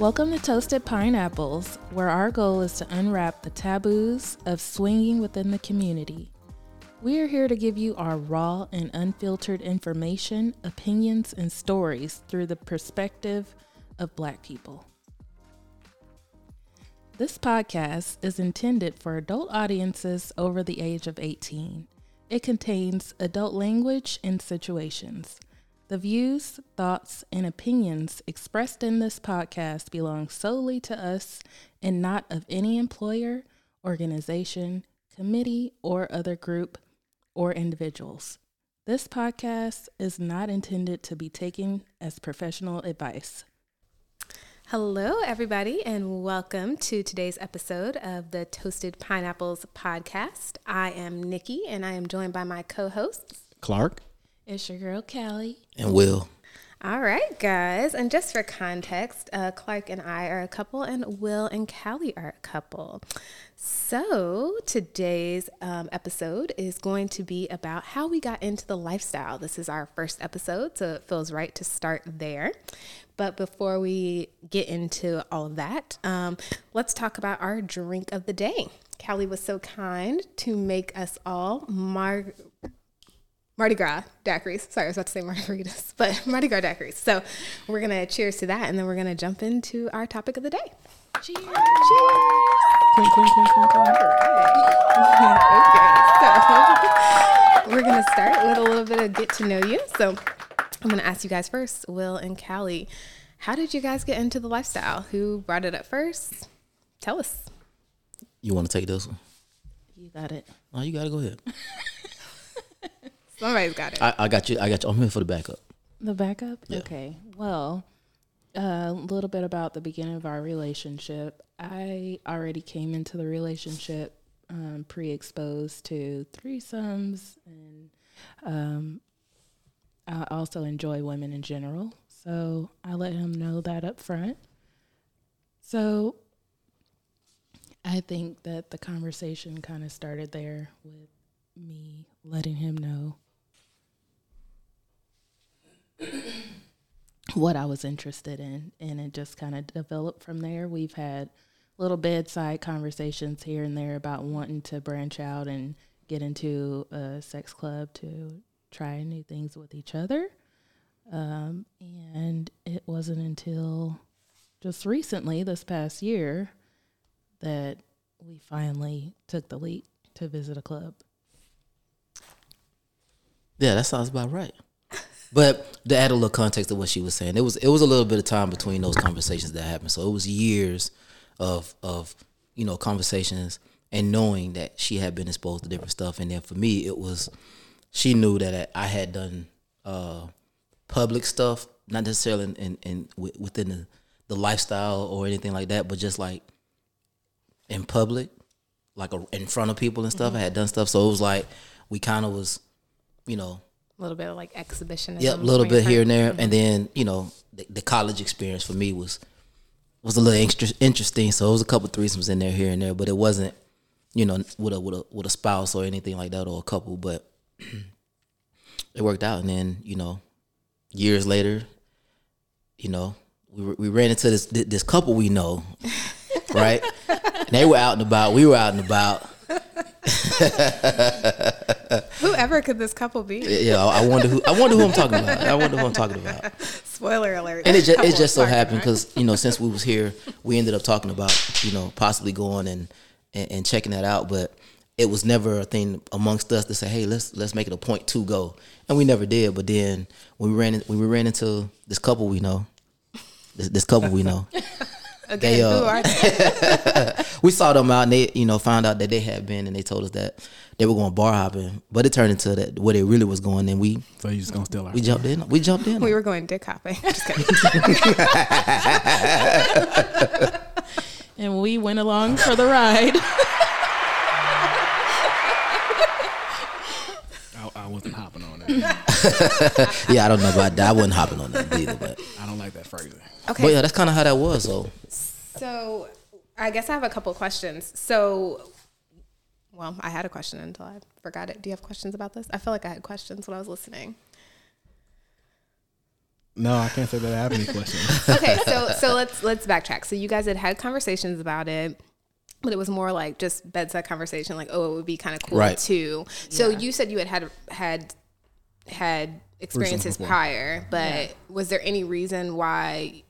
Welcome to Toasted Pineapples, where our goal is to unwrap the taboos of swinging within the community. We are here to give you our raw and unfiltered information, opinions, and stories through the perspective of Black people. This podcast is intended for adult audiences over the age of 18. It contains adult language and situations. The views, thoughts, and opinions expressed in this podcast belong solely to us and not of any employer, organization, committee, or other group or individuals. This podcast is not intended to be taken as professional advice. Hello, everybody, and welcome to today's episode of the Toasted Pineapples podcast. I am Nikki, and I am joined by my co hosts, Clark. It's your girl, Cali. And Will. All right, guys. And just for context, uh, Clark and I are a couple, and Will and Cali are a couple. So today's um, episode is going to be about how we got into the lifestyle. This is our first episode, so it feels right to start there. But before we get into all of that, um, let's talk about our drink of the day. Cali was so kind to make us all mar- Mardi Gras daiquiris. Sorry, I was about to say margaritas, but Mardi Gras daiquiris. So we're going to cheers to that, and then we're going to jump into our topic of the day. Cheers. Cheers. Clink, clink, clink, clink, clink. All right. okay, so we're going to start with a little bit of get to know you. So I'm going to ask you guys first, Will and Cali. How did you guys get into the lifestyle? Who brought it up first? Tell us. You want to take this one? You got it. Oh, you got to go ahead. Somebody's got it. I, I got you. I got you. I'm here for the backup. The backup? Yeah. Okay. Well, a little bit about the beginning of our relationship. I already came into the relationship um, pre exposed to threesomes, and um, I also enjoy women in general. So I let him know that up front. So I think that the conversation kind of started there with me letting him know what I was interested in, and it just kind of developed from there. We've had little bedside conversations here and there about wanting to branch out and get into a sex club to try new things with each other. Um, and it wasn't until just recently, this past year, that we finally took the leap to visit a club. Yeah, that sounds about right. But to add a little context to what she was saying, it was it was a little bit of time between those conversations that happened. So it was years of of you know conversations and knowing that she had been exposed to different stuff. And then for me, it was she knew that I had done uh, public stuff, not necessarily in, in, in within the, the lifestyle or anything like that, but just like in public, like a, in front of people and stuff. I had done stuff, so it was like we kind of was, you know, a little bit of like exhibitionism. Yep, a little bit here and there, and mm-hmm. then you know the, the college experience for me was was a little extra, interesting. So it was a couple threesomes in there here and there, but it wasn't you know with a with a with a spouse or anything like that or a couple. But it worked out, and then you know years later, you know we we ran into this this couple we know, right? and they were out and about. We were out and about. Whoever could this couple be? Yeah, I wonder who I wonder who I'm talking about. I wonder who I'm talking about. Spoiler alert. and it just, it just so happened because you know since we was here we ended up talking about you know possibly going and, and and checking that out but it was never a thing amongst us to say hey let's let's make it a point to go and we never did but then when we ran in, when we ran into this couple we know this, this couple we know Again, they, uh, who are they? we saw them out and they you know found out that they had been and they told us that they were going bar hopping but it turned into that where they really was going and we So you just gonna steal our we jumped in we jumped in We were going dick hopping. Just. And we went along for the ride. I, I wasn't hopping on that. yeah I don't know about that I wasn't hopping on that either but I don't like that phrasing. Okay. but yeah that's kind of how that was so So I guess I have a couple questions. So, well, I had a question until I forgot it. Do you have questions about this? I feel like I had questions when I was listening. No, I can't say that I have any questions. okay, so so let's let's backtrack. So you guys had had conversations about it, but it was more like just bedside conversation, like oh, it would be kind of cool Right. too. So you said you had had had had experiences prior, but was there any reason why it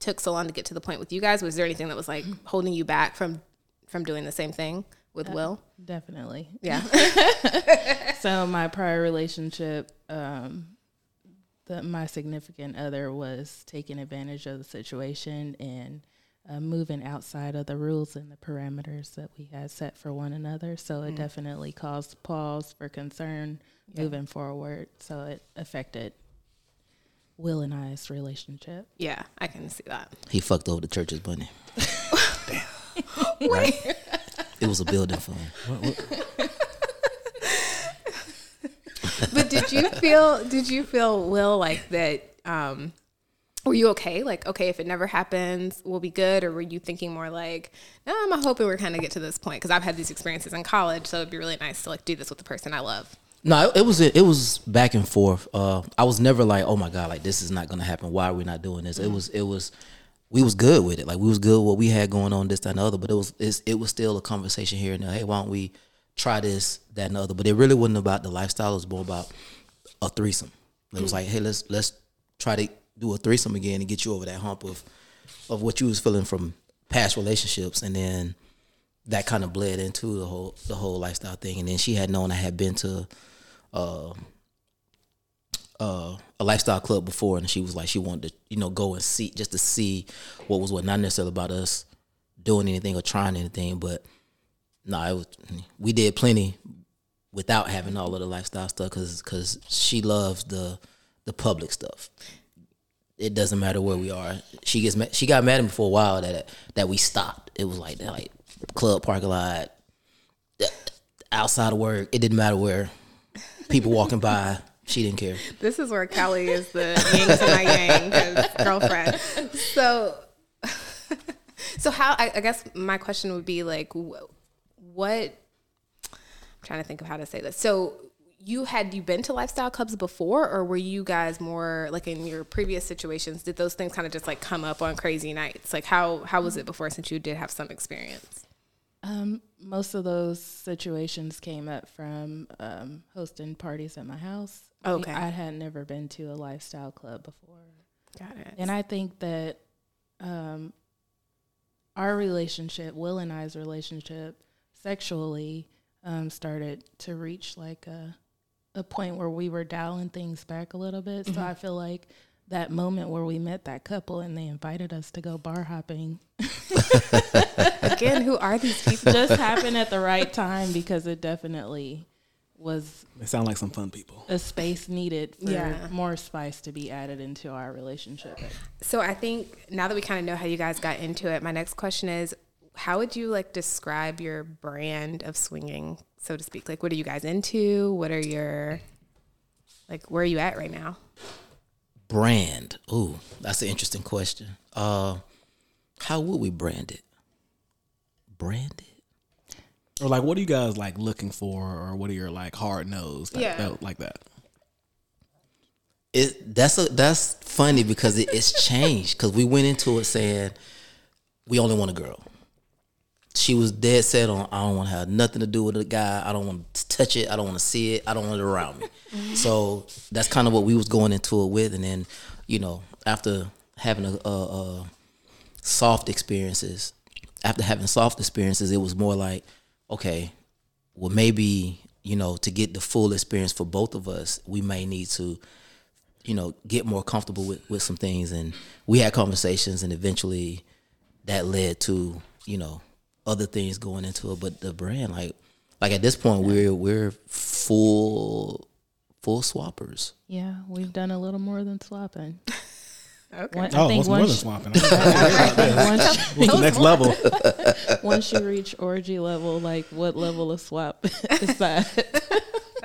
took so long to get to the point with you guys? Was there anything that was like holding you back from from doing the same thing with Will? Definitely. Yeah. So my prior relationship, um, the, my significant other was taking advantage of the situation and uh, moving outside of the rules and the parameters that we had set for one another. So it definitely caused pause for concern moving forward. So it affected Will and I's relationship. yeah, I can see that. He fucked over the church's money. Right? It was a building for fund. but did you feel did you feel will like that um were you okay like okay if it never happens we'll be good or were you thinking more like no i'm hoping we're kind of get to this point because i've had these experiences in college so it'd be really nice to like do this with the person i love No, it, was it was back and forth. Uh, I was never like, oh my god, like this is not gonna happen. Why are we not doing this? It was it was we was good with it. Like we was good with what we had going on, this that and the other. But it was it's, it was still a conversation here and there. Hey, why don't we try this, that and the other? But it really wasn't about the lifestyle. It was more about a threesome. It was like, hey, let's let's try to do a threesome again and get you over that hump of of what you was feeling from past relationships, and then that kind of bled into the whole the whole lifestyle thing. And then she had known I had been to uh, uh, a lifestyle club before, and she was like, she wanted to, you know, go and see just to see what was what, not necessarily about us doing anything or trying anything, but no, it was we did plenty without having all of the lifestyle stuff because because she loves the the public stuff. It doesn't matter where we are. She gets ma- she got mad at me for a while that that we stopped. It was like that, like club parking lot, outside of work. It didn't matter where people walking by. She didn't care. this is where Cali is the yin to my yang girlfriend so so how I, I guess my question would be like what i'm trying to think of how to say this so you had you been to lifestyle clubs before or were you guys more like in your previous situations did those things kind of just like come up on crazy nights like how how was it before since you did have some experience Um, most of those situations came up from um, hosting parties at my house. Okay. I had never been to a lifestyle club before. got it And I think that um, our relationship, Will and I's relationship, sexually, um, started to reach like a a point where we were dialing things back a little bit. So I feel like that moment where we met that couple and they invited us to go bar hopping again who are these people just happened at the right time because it definitely was They sound like some fun people. a space needed for Yeah. more spice to be added into our relationship. So I think now that we kind of know how you guys got into it, my next question is how would you like describe your brand of swinging, so to speak? Like what are you guys into? What are your like where are you at right now? Brand. Ooh, that's an interesting question. Uh, how would we brand it? Brand it? Or like, what are you guys like looking for, or what are your like hard nose, like, Yeah. that, like that? It that's a that's funny because it, it's changed because we went into it saying we only want a girl. She was dead set on I don't want to have nothing to do with the guy. I don't want to touch it. I don't want to see it. I don't want it around me. Mm-hmm. So that's kind of what we was going into it with, and then you know after having a, a, a soft experiences, after having soft experiences, it was more like okay, well maybe you know to get the full experience for both of us, we may need to you know, get more comfortable with, with some things. And we had conversations, and eventually that led to, you know, other things going into it. But the brand, like, like at this point, we're we're full full swappers. Yeah, we've done a little more than swapping. Okay. One- Oh, I think what's more than once, swapping? What's the next level? once you reach orgy level, like what level of swap is that?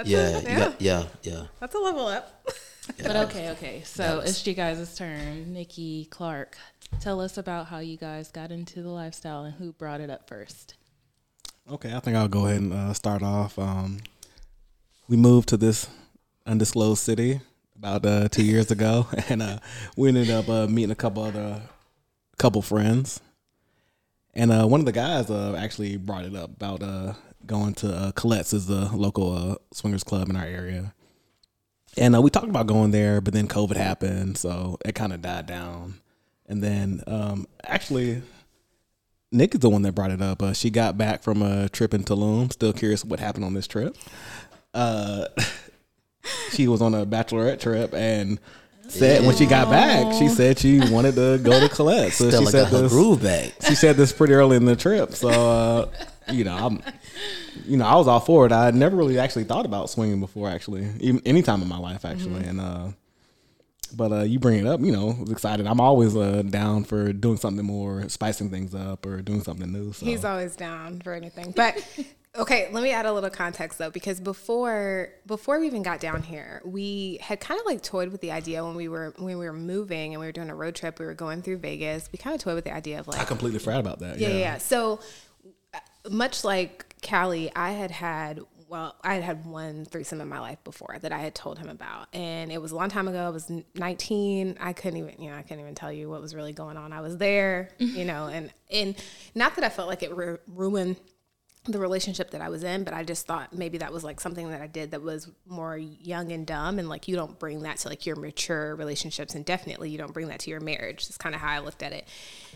yeah, you got, yeah, yeah. That's a level up. But okay, okay. So That it's you guys' turn. Nikki Clark, tell us about how you guys got into the lifestyle and who brought it up first. Okay, I think I'll go ahead and uh, start off. Um, we moved to this undisclosed city about uh, two years ago, and uh, we ended up uh, meeting a couple other couple friends, and uh, one of the guys uh, actually brought it up about going to Colette's is the local swingers club in our area, and we talked about going there, but then COVID happened, so it kind of died down, and then um, actually. Nick is the one that brought it up. Uh, she got back from a trip in Tulum. Still curious what happened on this trip. Uh, she was on a bachelorette trip and said when she got back, she said she wanted to go to Colette. So Stella she said this. groove back. She said this pretty early in the trip. So uh, you know, I'm, you know, I was all for it. I never really actually thought about swinging before, actually, even any time in my life, actually, and. uh but uh, you bring it up, you know, I was excited. I'm always uh, down for doing something more, spicing things up, or doing something new. So. He's always down for anything. But okay, let me add a little context though, because before before we even got down here, we had kind of like toyed with the idea when we were when we were moving and we were doing a road trip. We were going through Vegas. We kind of toyed with the idea of like I completely forgot about that. yeah, yeah. yeah. So uh, much like Cali, I had had well, I had had one threesome in my life before that I had told him about, and it was a long time ago. I was 19. I couldn't even, you know, I couldn't even tell you what was really going on. I was there, you know, mm-hmm. and and not that I felt like it ru- ruined the relationship that I was in, but I just thought maybe that was like something that I did that was more young and dumb. And like, you don't bring that to like your mature relationships. And definitely you don't bring that to your marriage. That's kind of how I looked at it.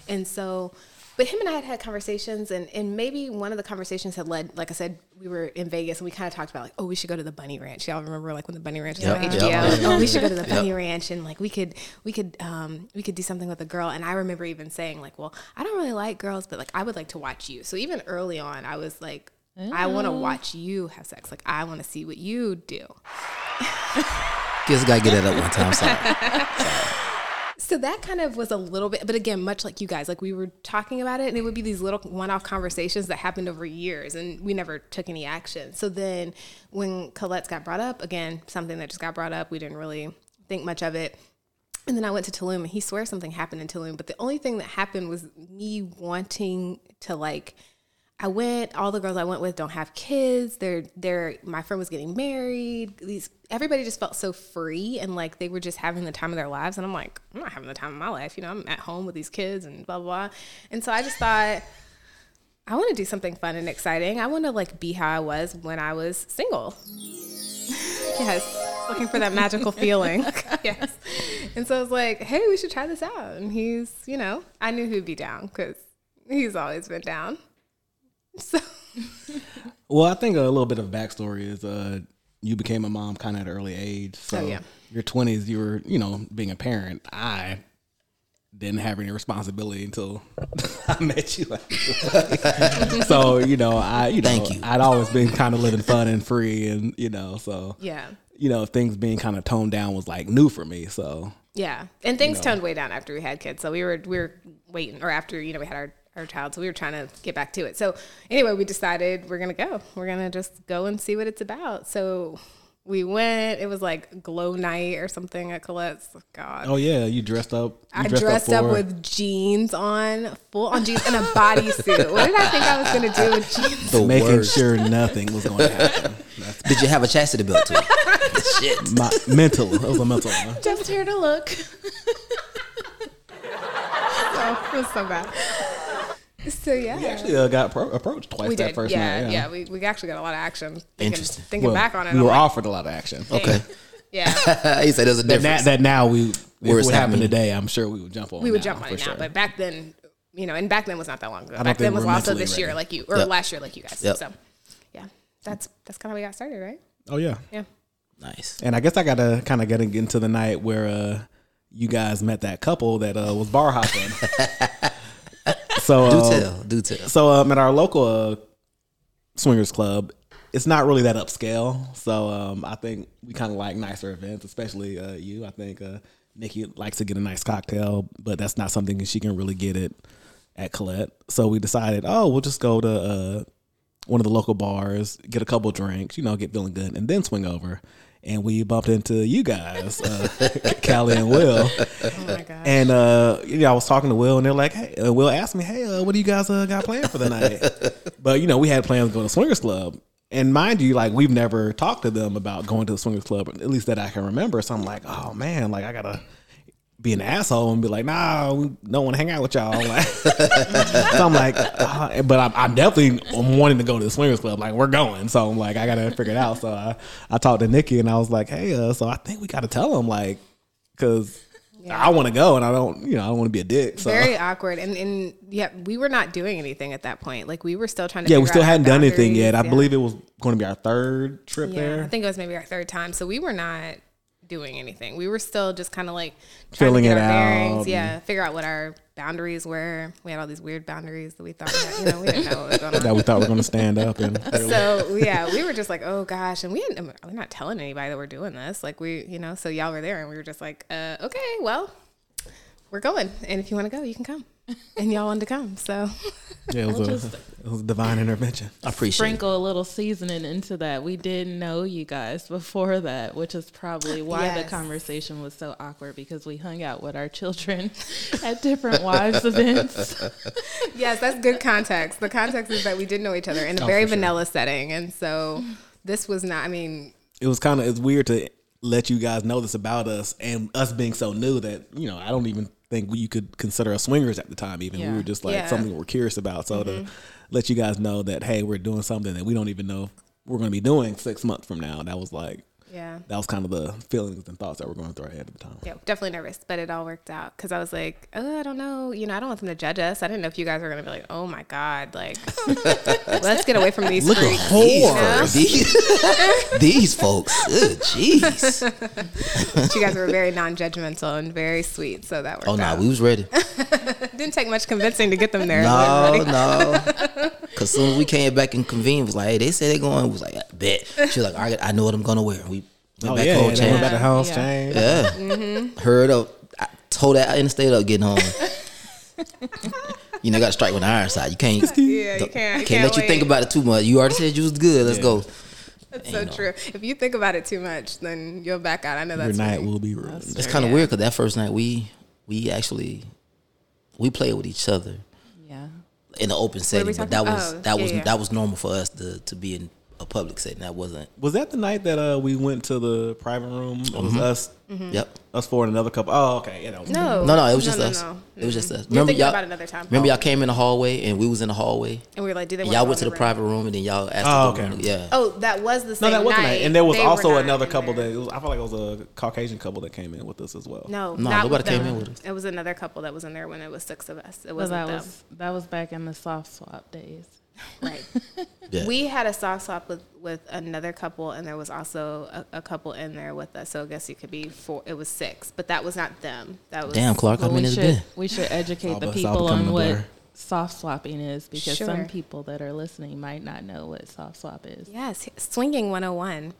And so, but him and I had had conversations and, and maybe one of the conversations had led, like I said, we were in Vegas and we kind of talked about like, oh, we should go to the bunny ranch. Y'all remember like when the bunny ranch was on Yep, HBO? yep. oh, we should go to the bunny ranch and like we could, we could, um, we could do something with a girl. And I remember even saying like, well, I don't really like girls, but like I would like to watch you. So even early on, I was like, I want to watch you have sex. Like I want to see what you do. Just gotta get it up one time. Sorry. So that kind of was a little bit, but again, much like you guys, like we were talking about it, and it would be these little one-off conversations that happened over years, and we never took any action. So then, when Colette's got brought up, again, something that just got brought up, we didn't really think much of it. And then I went to Tulum, and he swears something happened in Tulum, but the only thing that happened was me wanting to like. I went. All the girls I went with don't have kids. They're they're. My friend was getting married. These everybody just felt so free and like they were just having the time of their lives. And I'm like, I'm not having the time of my life. You know, I'm at home with these kids and blah blah. blah. And so I just thought, I want to do something fun and exciting. I want to like be how I was when I was single. yes, looking for that magical feeling. yes. And so I was like, hey, we should try this out. And he's, you know, I knew he'd be down because he's always been down. So Well, I think a little bit of backstory is uh, you became a mom kind of at an early age. So Oh, yeah. your twenties, you were, you know, being a parent. I didn't have any responsibility until I met you. so you know, I you know, you. I'd always been kind of living fun and free, and you know, so yeah. you know, things being kind of toned down was like new for me. So Yeah, and things toned way down after we had kids. So we were we were waiting, or after you know we had our our child, so we were trying to get back to it. So anyway, we decided we're gonna go. We're gonna just go and see what it's about. So we went. It was like glow night or something at Colette's. God. oh yeah, you dressed up. You I dressed up, for- with jeans on, full on jeans, and a bodysuit. what did I think I was gonna do with jeans? The making worst. sure nothing was going to happen. That's Did you have a chastity belt too? Shit. my mental. It was a mental one. Just here to look. Oh, it was so bad. So yeah, We actually uh, got appro- approached twice we that did. first yeah, night. yeah, We, we actually got a lot of action. Thinking, Interesting. Thinking Well, back on it, we I'm were like, offered a lot of action. Okay. yeah. you said there's a That, difference. that, that now we, if it Words would happen happen. today, I'm sure we would jump on. we would now, jump on for it now, sure. but back then, you know, and back then was not that long ago. Back then was we're also mentally this year, like you, or Yep. last year, like you guys. Yep. So, yeah, that's that's kind of how we got started, right? oh yeah, Yeah. nice. and I guess I got to kind of get into the night where uh, you guys met that couple that uh, was bar hopping. so Do uh, tell. Do tell. So um, at our local uh, swingers club, it's not really that upscale. So um, I think we kind of like nicer events, especially uh, you. I think uh, Nikki likes to get a nice cocktail, but that's not something she can really get it at Colette. So we decided, oh, we'll just go to uh, one of the local bars, get a couple drinks, you know, get feeling good, and then swing over. And we bumped into you guys, uh, Cali and Will. Oh my god. And uh, you know, I was talking to Will, and they're like, "Hey," uh, Will asked me, "Hey, uh, what do you guys uh, got planned for the night?" but you know, we had plans going to go to swingers club, and mind you, like we've never talked to them about going to the swingers club, at least that I can remember. So I'm like, oh man, like I gotta be an asshole and be like, nah, we don't want to hang out with y'all. Like, so I'm like, uh, but I'm, I'm definitely wanting to go to the swingers club. Like we're going, so I'm like, I gotta figure it out. So I, I talked to Nikki and I was like, hey, uh, so I think we gotta tell them like, because. I want to go, and I don't, you know, I don't want to be a dick. So Very awkward, and and yeah, we were not doing anything at that point. Like we were still trying to. yeah, we still out hadn't done anything yet. I. Yeah. believe it was going to be our third trip Yeah, there. I think it was maybe our third time. So we were not doing anything. We were still just kind of like trying Filling to get it our out bearings. Yeah, figure out what our boundaries were. We had all these weird boundaries that we thought, had, you know, we didn't know what was going on. that we thought we were going to stand up and so yeah, we were just like, oh gosh, and we didn't, we're not telling anybody that we're doing this. Like we, you know, so y'all were there, and we were just like, uh, okay, well, we're going, and if you want to go, you can come, and y'all wanted to come, so yeah, it was, a, just- it was a divine intervention. I appreciate it. Sprinkle a little seasoning into that. We didn't know you guys before that, which is probably why the conversation was so awkward because we hung out with our children at different wives events. yes, that's good context. The context is that we didn't know each other in a Oh, very for sure. vanilla setting, and so this was not. I mean, It was kind of it's weird to let you guys know this about us and us being so new that you know I don't even think you could consider us swingers at the time. Even we were just like Yeah. something we're curious about. So Mm-hmm. to let you guys know that hey, we're doing something that we don't even know we're going to be doing six months from now. That was like yeah. that was kind of the feelings and thoughts that were going through our head at the time. Yeah, definitely nervous, but it all worked out because I was like, oh, I don't know, you know, I don't want them to judge us. I didn't know if you guys were gonna be like, oh my god, like, let's get away from these Look at whore. These, these folks. Jeez. You guys were very non-judgmental and very sweet, so that worked Oh no, out. we was ready. didn't take much convincing to get them there. No, no. Cause soon as we came back and convened, was like, hey, they say they're going. Was like, I bet. She was like, I, I know what I'm gonna wear. We Oh back yeah, home, yeah, they went back to house Yeah. change. Yeah. Mm-hmm. Heard up. I told that I interstate up getting home. you know, got to strike with the iron side. You can't. Yeah, you can't. You can't, can't let you think about it too much. You already said you was good. Let's Yeah. go. That's so you know. true. If you think about it too much, then you'll back out. I know that's Your night will be ruined. It's kind of Yeah. weird because that first night we we actually we played with each other Yeah. in the open setting, but that was oh, that yeah, was yeah. that was normal for us to to be in a public setting. That wasn't. Was that the night that uh, we went to the private room? It was mm-hmm. us, mm-hmm. Yep. us four and another couple. Oh, okay. You know. No, No, no, it was just no, us. no. It was just mm-hmm. us. You're Remember y'all? about another time. Remember y'all oh. came in the hallway and we was in the hallway. and we were like, do they? Y'all went to in the room? private room and then y'all asked. Oh, okay. in- Yeah. Oh, that was the same. No, that wasn't night. night. And there was They also another couple there. that it was, I feel like it was a Caucasian couple that came in with us as well. No, No, nobody came in with us. It was another couple that was in there when it was six of us. It wasn't that them. was that was back in the soft swap days. Right. Yeah. We had a soft swap with with another couple, and there was also a, a couple in there with us. So I guess it could be four. It was six, but that was not them. That was Damn, Clark, how Well, many we should been? we should educate All the of us all people on a what soft swapping is because Sure. some people that are listening might not know what soft swap is. Yes, swinging 101.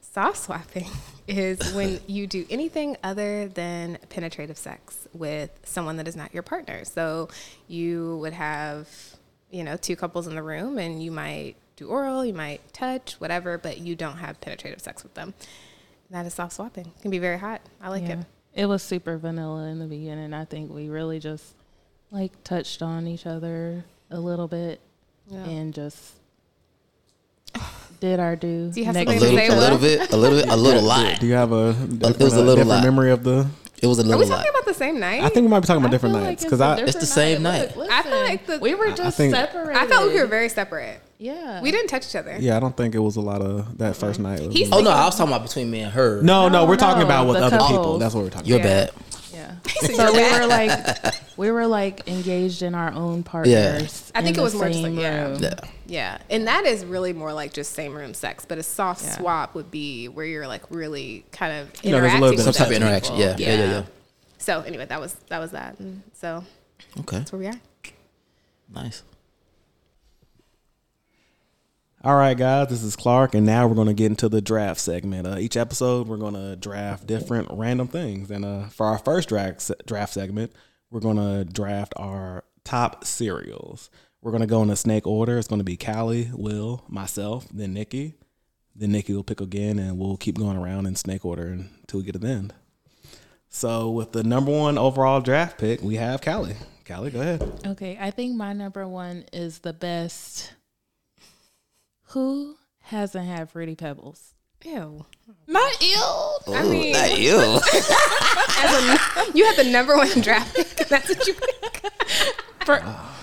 Soft swapping is when you do anything other than penetrative sex with someone that is not your partner. So you would have, you know, two couples in the room and you might do oral, you might touch, whatever, but you don't have penetrative sex with them. That is soft swapping. It can be very hot. I like Yeah. it. It was super vanilla in the beginning. I think we really just like touched on each other a little bit Yeah. and just did our due. Do you have A something to little, say, a little bit, a little bit, a little lot. Do you have a, different, was a little different lot. memory of the? It was a little. Are we little lot. talking about the same night? I think we might be talking about I different like nights because a I. different It's the same Look, night. I feel like the- we were I just think- separated. I felt like we were very separate. yeah. We didn't touch each other. Yeah, I don't think it was a lot of that first mm-hmm. night. He's- Oh no, I was talking about between me and her. no, no, No, we're talking about with the other people. That's what we're talking. you're about. bad. Yeah. said so we were like we were like engaged in our own partners. I think it was more just same like, yeah. room. Yeah. Yeah, and that is really more like just same room sex. But a soft Yeah. swap would be where you're like really kind of You know, there's a interacting little with bit Some type of those interaction. people. Yeah, yeah, yeah, yeah. So anyway, that was that was that. And so Okay, that's where we are. nice. All right, guys, this is Clark, and now we're going to get into the draft segment. Uh, each episode, we're going to draft different random things. And uh, for our first draft, draft segment, we're going to draft our top cereals. We're going to go in a snake order. It's going to be Cali, Will, myself, then Nikki. Then Nikki will pick again, and we'll keep going around in snake order until we get to the end. So, with the number one overall draft pick, we have Cali. Cali, go ahead. Okay, I think my number one is the best. Who hasn't had Fruity Pebbles? Ew. Not ill. I mean, Not you. a, you have the number one draft pick. That's what you pick. For,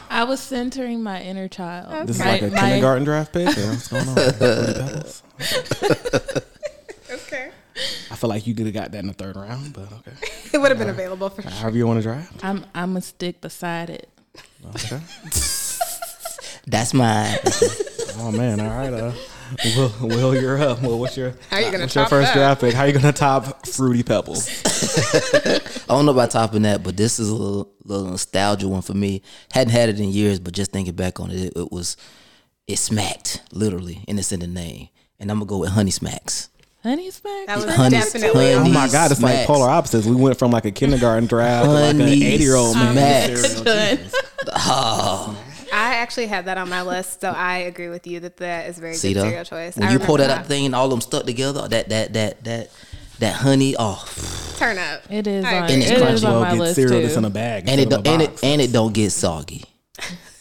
I was centering my inner child. This is like a my- kindergarten draft pick. Or what's going on? Fruity Pebbles? Okay. I feel like you could have got that in the third round, but okay. It would have been uh, available for sure. However you want to draft. I'm I'm gonna stick beside it. Okay. That's mine. Oh man, all right. Uh, Will, Will, you're up. Well, what's your How are you gonna what's your first that? draft pick? How you gonna top Fruity Pebbles? I don't know about topping that, but this is a little, little nostalgia one for me. Hadn't had it in years, but just thinking back on it, it, it was it smacked literally, and it's in the name. And I'm gonna go with Honey Smacks. Honey Smacks. That was Honey- definitely. honey Oh my god, it's like polar opposites. We went from like a kindergarten draft to like an Honey 80 year old man. Smacks. cereal. I actually had that on my list, so I agree with you that that is very See good though, cereal choice. when I you pull remember that thing and all them stuck together, that that that that that honey, oh, Turn up. It is I on, agree. And it's it crunchy. is on my get list cereal too. that's in a bag and it don't, and it and it don't get soggy.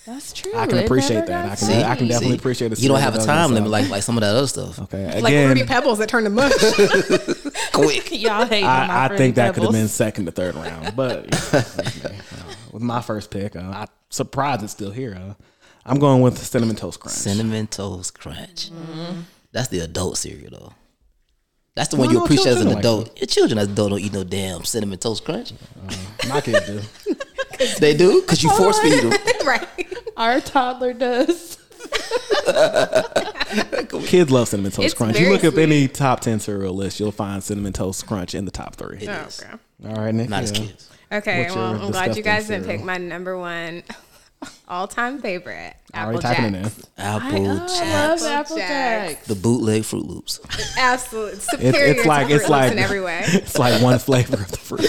That's true. I can It appreciate that. I can, soggy. I can definitely See, appreciate it. You don't have a time limit like like some of that other stuff. Okay, Like Fruity again, Pebbles that turn to mush. Quick. Y'all hate on my I, I think that could have been second to third round, but yeah, okay. With my first pick, uh, I'm surprised it's still here. Uh, I'm going with cinnamon toast crunch. Cinnamon Toast Crunch. Mm-hmm. That's the adult cereal though. That's the one you no, appreciate as an children like adult. Your children as adult don't eat no damn cinnamon toast crunch. My kids do. They do because you force feed them. right. Our toddler does. Kids love cinnamon toast It's crunch. You very look up any top ten cereal list, you'll find cinnamon toast crunch in the top three. It Oh, is. okay. All right, Nick. Not as kids. Okay, well, I'm glad you disgusting guys didn't pick my number one all-time favorite, Already Apple typing it in. Jacks. Apple I oh, Jacks. love Apple Apple Jacks. Jacks. The bootleg Froot Loops. Absolutely It's, superior. it's like to it's Froot Loops like in every way. It's like one flavor of the fruit.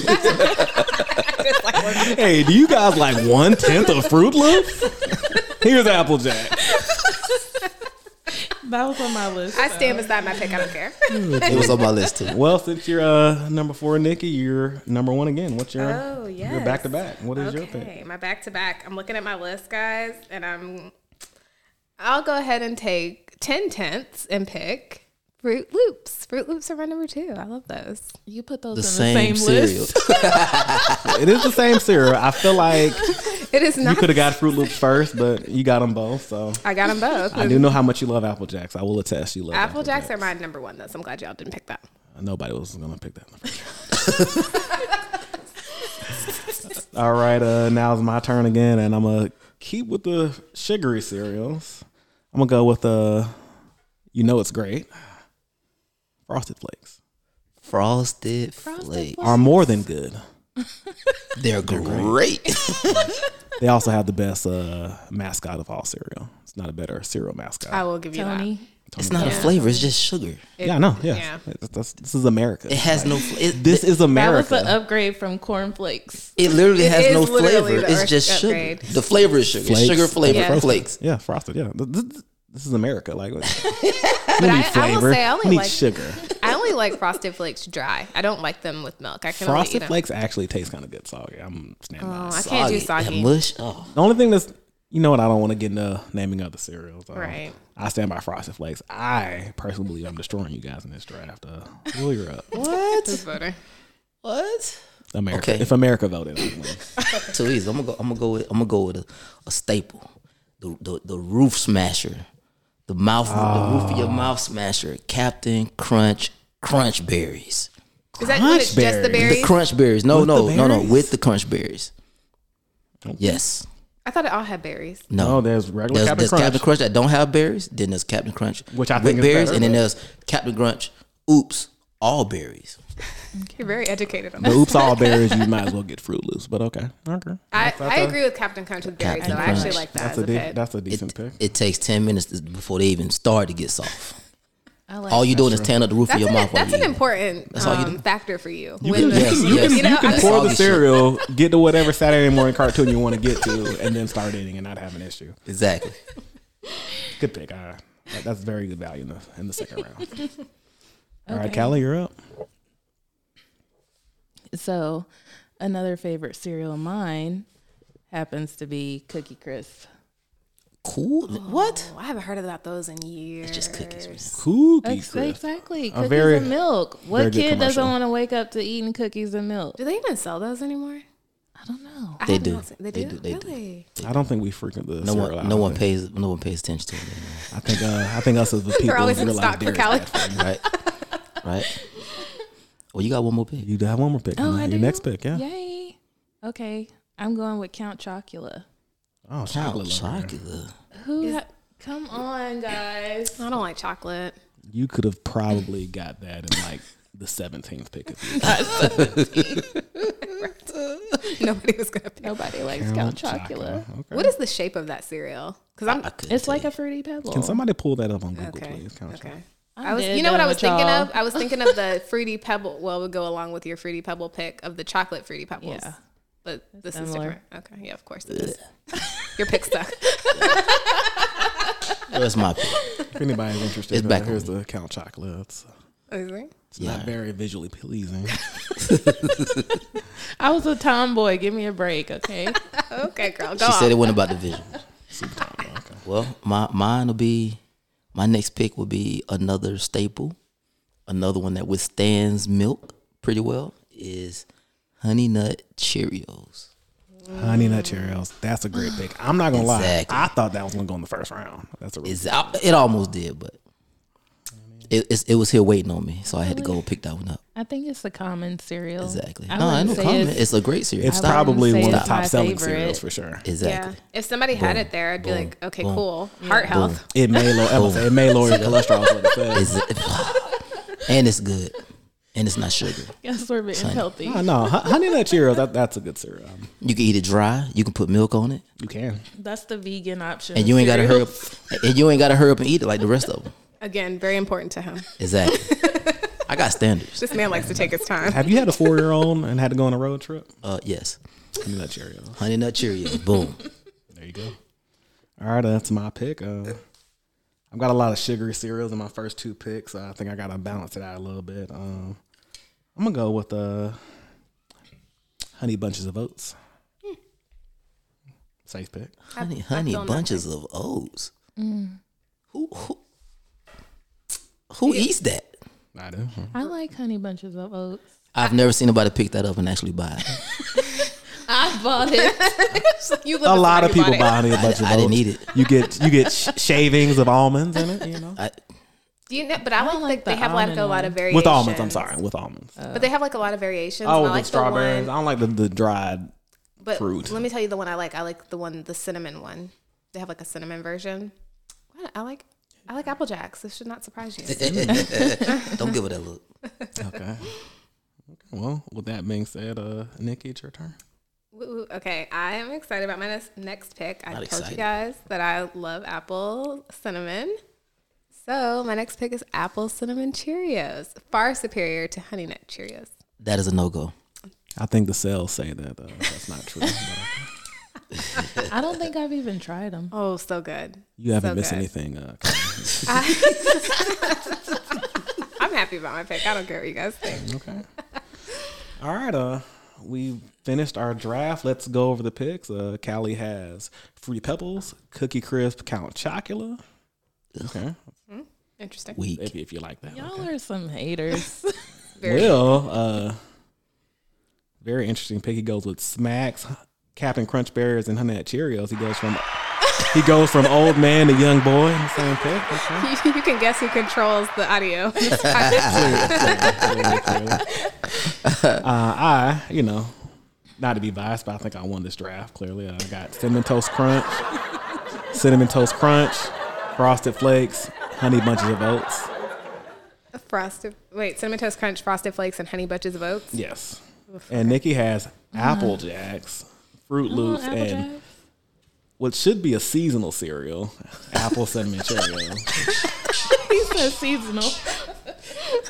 hey, do you guys like one tenth of Froot Loops? Here's Apple Applejack. That was on my list. I stand beside my pick. I don't care. It was on my list too. Well, since you're uh, number four, Nikki, you're number one again. What's your Oh, your yes. back to back? What is your pick? Okay, pick? my back to back. I'm looking at my list, guys, and I'm. I'll go ahead and take ten tenths and pick Froot Loops. Froot Loops are my number two. I love those. You put those The in same, the same cereal. list. It is the same cereal. I feel like It is not. you could have got Froot Loops first, but you got them both. So I got them both. I do know how much you love Apple Jacks. I will attest you love Apple Jacks are my number one, though. So I'm glad y'all didn't pick that. Nobody was gonna pick that. All right, uh, now it's my turn again, and I'm gonna keep with the sugary cereals. I'm gonna go with uh, you know it's great, Frosted Flakes Frosted, Frosted Flakes. are more than good. They're great. They also have the best uh, mascot of all cereal. It's not a better cereal mascot. I will give you Tony. it's not a flavor. It's just sugar. that. yeah, I know. Yeah, Yeah. That's- that's- this is America. It has no. fl- It, this is America. That was America. the upgrade from cornflakes. It literally It has no literally flavor. It's earth just sugar. The flavor is sugar. It's Flakes. sugar flavor Yeah. flakes. Yeah, frosted. Yeah, Th- th- this is America. Like, we But need I, I flavor. will say I only need like sugar. I only like Frosted Flakes dry. I don't like them with milk. I can only eat Frosted them. Flakes actually taste kind of good soggy. I'm standing Oh, by. I can't do That soggy. mush. Oh, The only thing that's, you know what, I don't want to get into naming other cereals. Uh, Right. I stand by Frosted Flakes. I personally believe I'm destroying you guys in this draft. Uh, Will, you're up. Who's voting? what? America. Okay. If America voted, I win. Too easy. I'm gonna go. I'm gonna go with. I'm gonna go with a, a staple. The, the the roof smasher. The mouth. The roof of your mouth smasher. Captain Crunch Crunch Berries. Is that when it's just the Crunch The berries? crunch berries. No, With no, the no, no. berries? With the crunch berries. Yes. I thought it all had berries. No. No, there's regular There's, Captain there's Crunch. Captain Crunch that don't have berries. Then there's Captain Crunch Which I with think is berries, better, and then but- there's Captain Crunch. Oops, all berries. You're very educated on The that. oops all berries, you might as well get Froot Loops, but okay. Okay. I, That's- that's I a- agree with Captain Crunch with berries, Captain though. I actually Crunch. like that That's as a, a de- pet. that's a decent It, pick. it takes ten minutes before they even start to get soft. I like All you doing is tearing up the roof That's, of your an, mouth. while that's an eat. important That's all you um, factor for you. You can, the- Yes, you yes. can, You know, you can pour the cereal, get to whatever Saturday morning cartoon you want to get to, and then start eating and not have an issue. Exactly. Good pick. Uh, that- that's very good value in the, in the second round. All right, Cali, you're up. So, another favorite cereal of mine happens to be Cookie Crisp. Cool. What? Oh, I haven't heard about those in years. It's just cookies. man. Cookie Ex- exactly. Cookies very- and milk. What kid doesn't want to wake up to eating cookies and milk? Do they even sell those anymore? I don't know. They do. not seen- They They do. do, they do. really? I don't think we frequent the No one, no one pays, no one pays attention to it anymore. I think uh, I think us as the people are always in stock for Cali. bad for you. right? right? Well, you got one more pick. You have one more pick. Oh, Your I do. next pick, yeah. Yay. Okay. I'm going with Count Chocula. Oh, Count chocolate. lover. Chocolate. Who? ha- come on, guys. I don't like chocolate. You could have probably got that in like the seventeenth pick. Of you. Nobody was gonna pick. Nobody likes Count Chocula. Okay. What is the shape of that cereal? Because I'm I couldn't It's like you. a fruity pebble. Can somebody pull that up on Google, okay. please? Count Okay. chocolate. I'm I was, you know what I was thinking y'all. of? I was thinking of the fruity pebble. Well, would go along with your fruity pebble pick of the chocolate fruity pebbles. Yeah. but this is different. Okay, yeah, of course it is. your pick stuck. That's my pick. If anybody's interested, It's uh, back here's on the Count Chocolate. It's, Okay. it's Yeah. not very visually pleasing. I was a tomboy. Give me a break, okay? Okay, girl, go She on. said it wasn't about the vision. Okay. Well, my mine will be my next pick will be another staple, another one that withstands milk pretty well is Honey Nut Cheerios. Honey Nut Cheerios. That's a great pick. I'm not gonna Exactly. lie. I thought that was gonna go in the first round. That's a really Is it almost did, but it, it's, it was here waiting on me, so I had to go pick that one up. I think it's a common cereal. Exactly. I no, I wouldn't no say comment. it's- It's, a great cereal. It's I wouldn't probably say one of the it's top my selling favorite. cereals for sure. exactly. Yeah. If somebody had it there, I'd be like, okay, Boom. cool. Heart health. It may lower. I would say it may lower your cholesterol. is what it says. Is and it's good, and it's not sugar. Guess we're being healthy. Oh, no, Honey Nut Cheerios. That, that's a good cereal. Um, You can eat it dry. You can put milk on it, You can. That's the vegan option. and you ain't gotta hurry up. And you ain't gotta hurry up and eat it like the rest of them. Again, very important to him. Exactly. I got standards. This man likes to take his time. Have you had a four year old and had to go on a road trip? Uh, yes. Honey Nut Cheerios. Honey Nut Cheerios. Boom. There you go. All right, that's my pick. Uh, I've got a lot of sugary cereals in my first two picks. So I think I gotta balance it out a little bit. Um, I'm gonna go with uh, honey bunches of oats. Safe pick. Honey, honey bunches of oats. Who who who eats that? I do. I like honey bunches of oats. I've never seen anybody pick that up and actually buy it. I bought it. You A lot of people who buy bought it. honey bunches of I oats. didn't eat it. You get you get sh- shavings of almonds in it. You know, I, Do you know? But I, like, don't that like they have like a almond lot of variations. with almonds. I'm sorry, with almonds. But they have like a lot of variations. oh, I with like strawberries. The I don't like the, the dried. but fruit. Let me tell you the one I like. I like the one, the cinnamon one. They have like a cinnamon version. What? I like. I like Apple Jacks. This should not surprise you. don't give it that look. Okay. okay. Well, with that being said, uh, Nikki, it's your turn. Woo, woo. Okay, I am excited about my next, next pick. I Not told you guys that I love apple cinnamon. So my next pick is apple cinnamon Cheerios, far superior to Honey Nut Cheerios. That is a no go. I think the sales say that though. that's not true. I don't think I've even tried them. Oh, so good. you haven't So missed good. anything. Uh, I'm happy about my pick. I don't care what you guys think. okay. All right. Uh, we finished our draft. Let's go over the picks. Uh, Cali has Fruity Pebbles, Cookie Crisp, Count Chocula. Okay, Interesting. Weak. if, if you like that. Y'all are some haters. Very Well, uh, very interesting pick. He goes with Smacks, Captain Crunch Berries, and Honey Nut Cheerios. He goes from he goes from old man to young boy in the same pick. Okay. you can guess who controls the audio. uh, I, you know, not to be biased, but I think I won this draft. Clearly, I got cinnamon toast crunch, cinnamon toast crunch, frosted flakes, honey bunches of oats. frosted. Wait, cinnamon toast crunch, frosted flakes, and honey bunches of oats. Yes, and Nikki has Apple Jacks, Froot Loops, Apple and Jacks. what should be a seasonal cereal, apple cinnamon Cheerios. He said seasonal.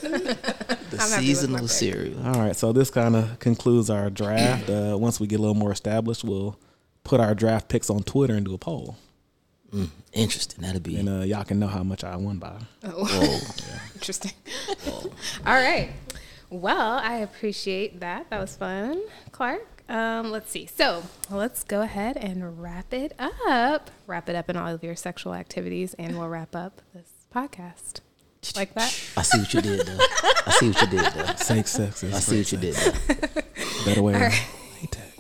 The happy with seasonal cereal. All right, so this kind of concludes our draft. Uh, once we get a little more established, we'll put our draft picks on Twitter and do a poll, Interesting. That'd be. and uh, y'all can know how much I won by. Whoa. Interesting. All right. Well, I appreciate that. That was fun, Clark. Um, let's see. So let's go ahead and wrap it up. Wrap it up in all of your sexual activities, and we'll wrap up this podcast. Like that? I see what you did there. I see what you did there. Safe sex is I see what you did there. better way.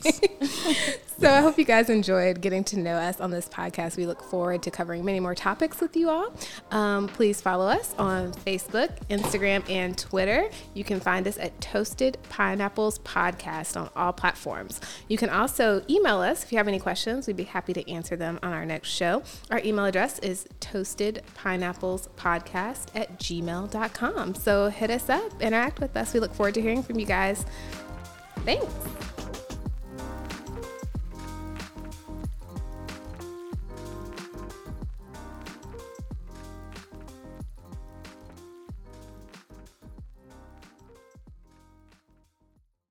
So I hope you guys enjoyed getting to know us on this podcast. We look forward to covering many more topics with you all. Um, please follow us on Facebook, Instagram, and Twitter. You can find us at Toasted Pineapples Podcast on all platforms. You can also email us if you have any questions. We'd be happy to answer them on our next show. Our email address is toastedpineapplespodcast at gmail.com. So hit us up, interact with us. We look forward to hearing from you guys. Thanks.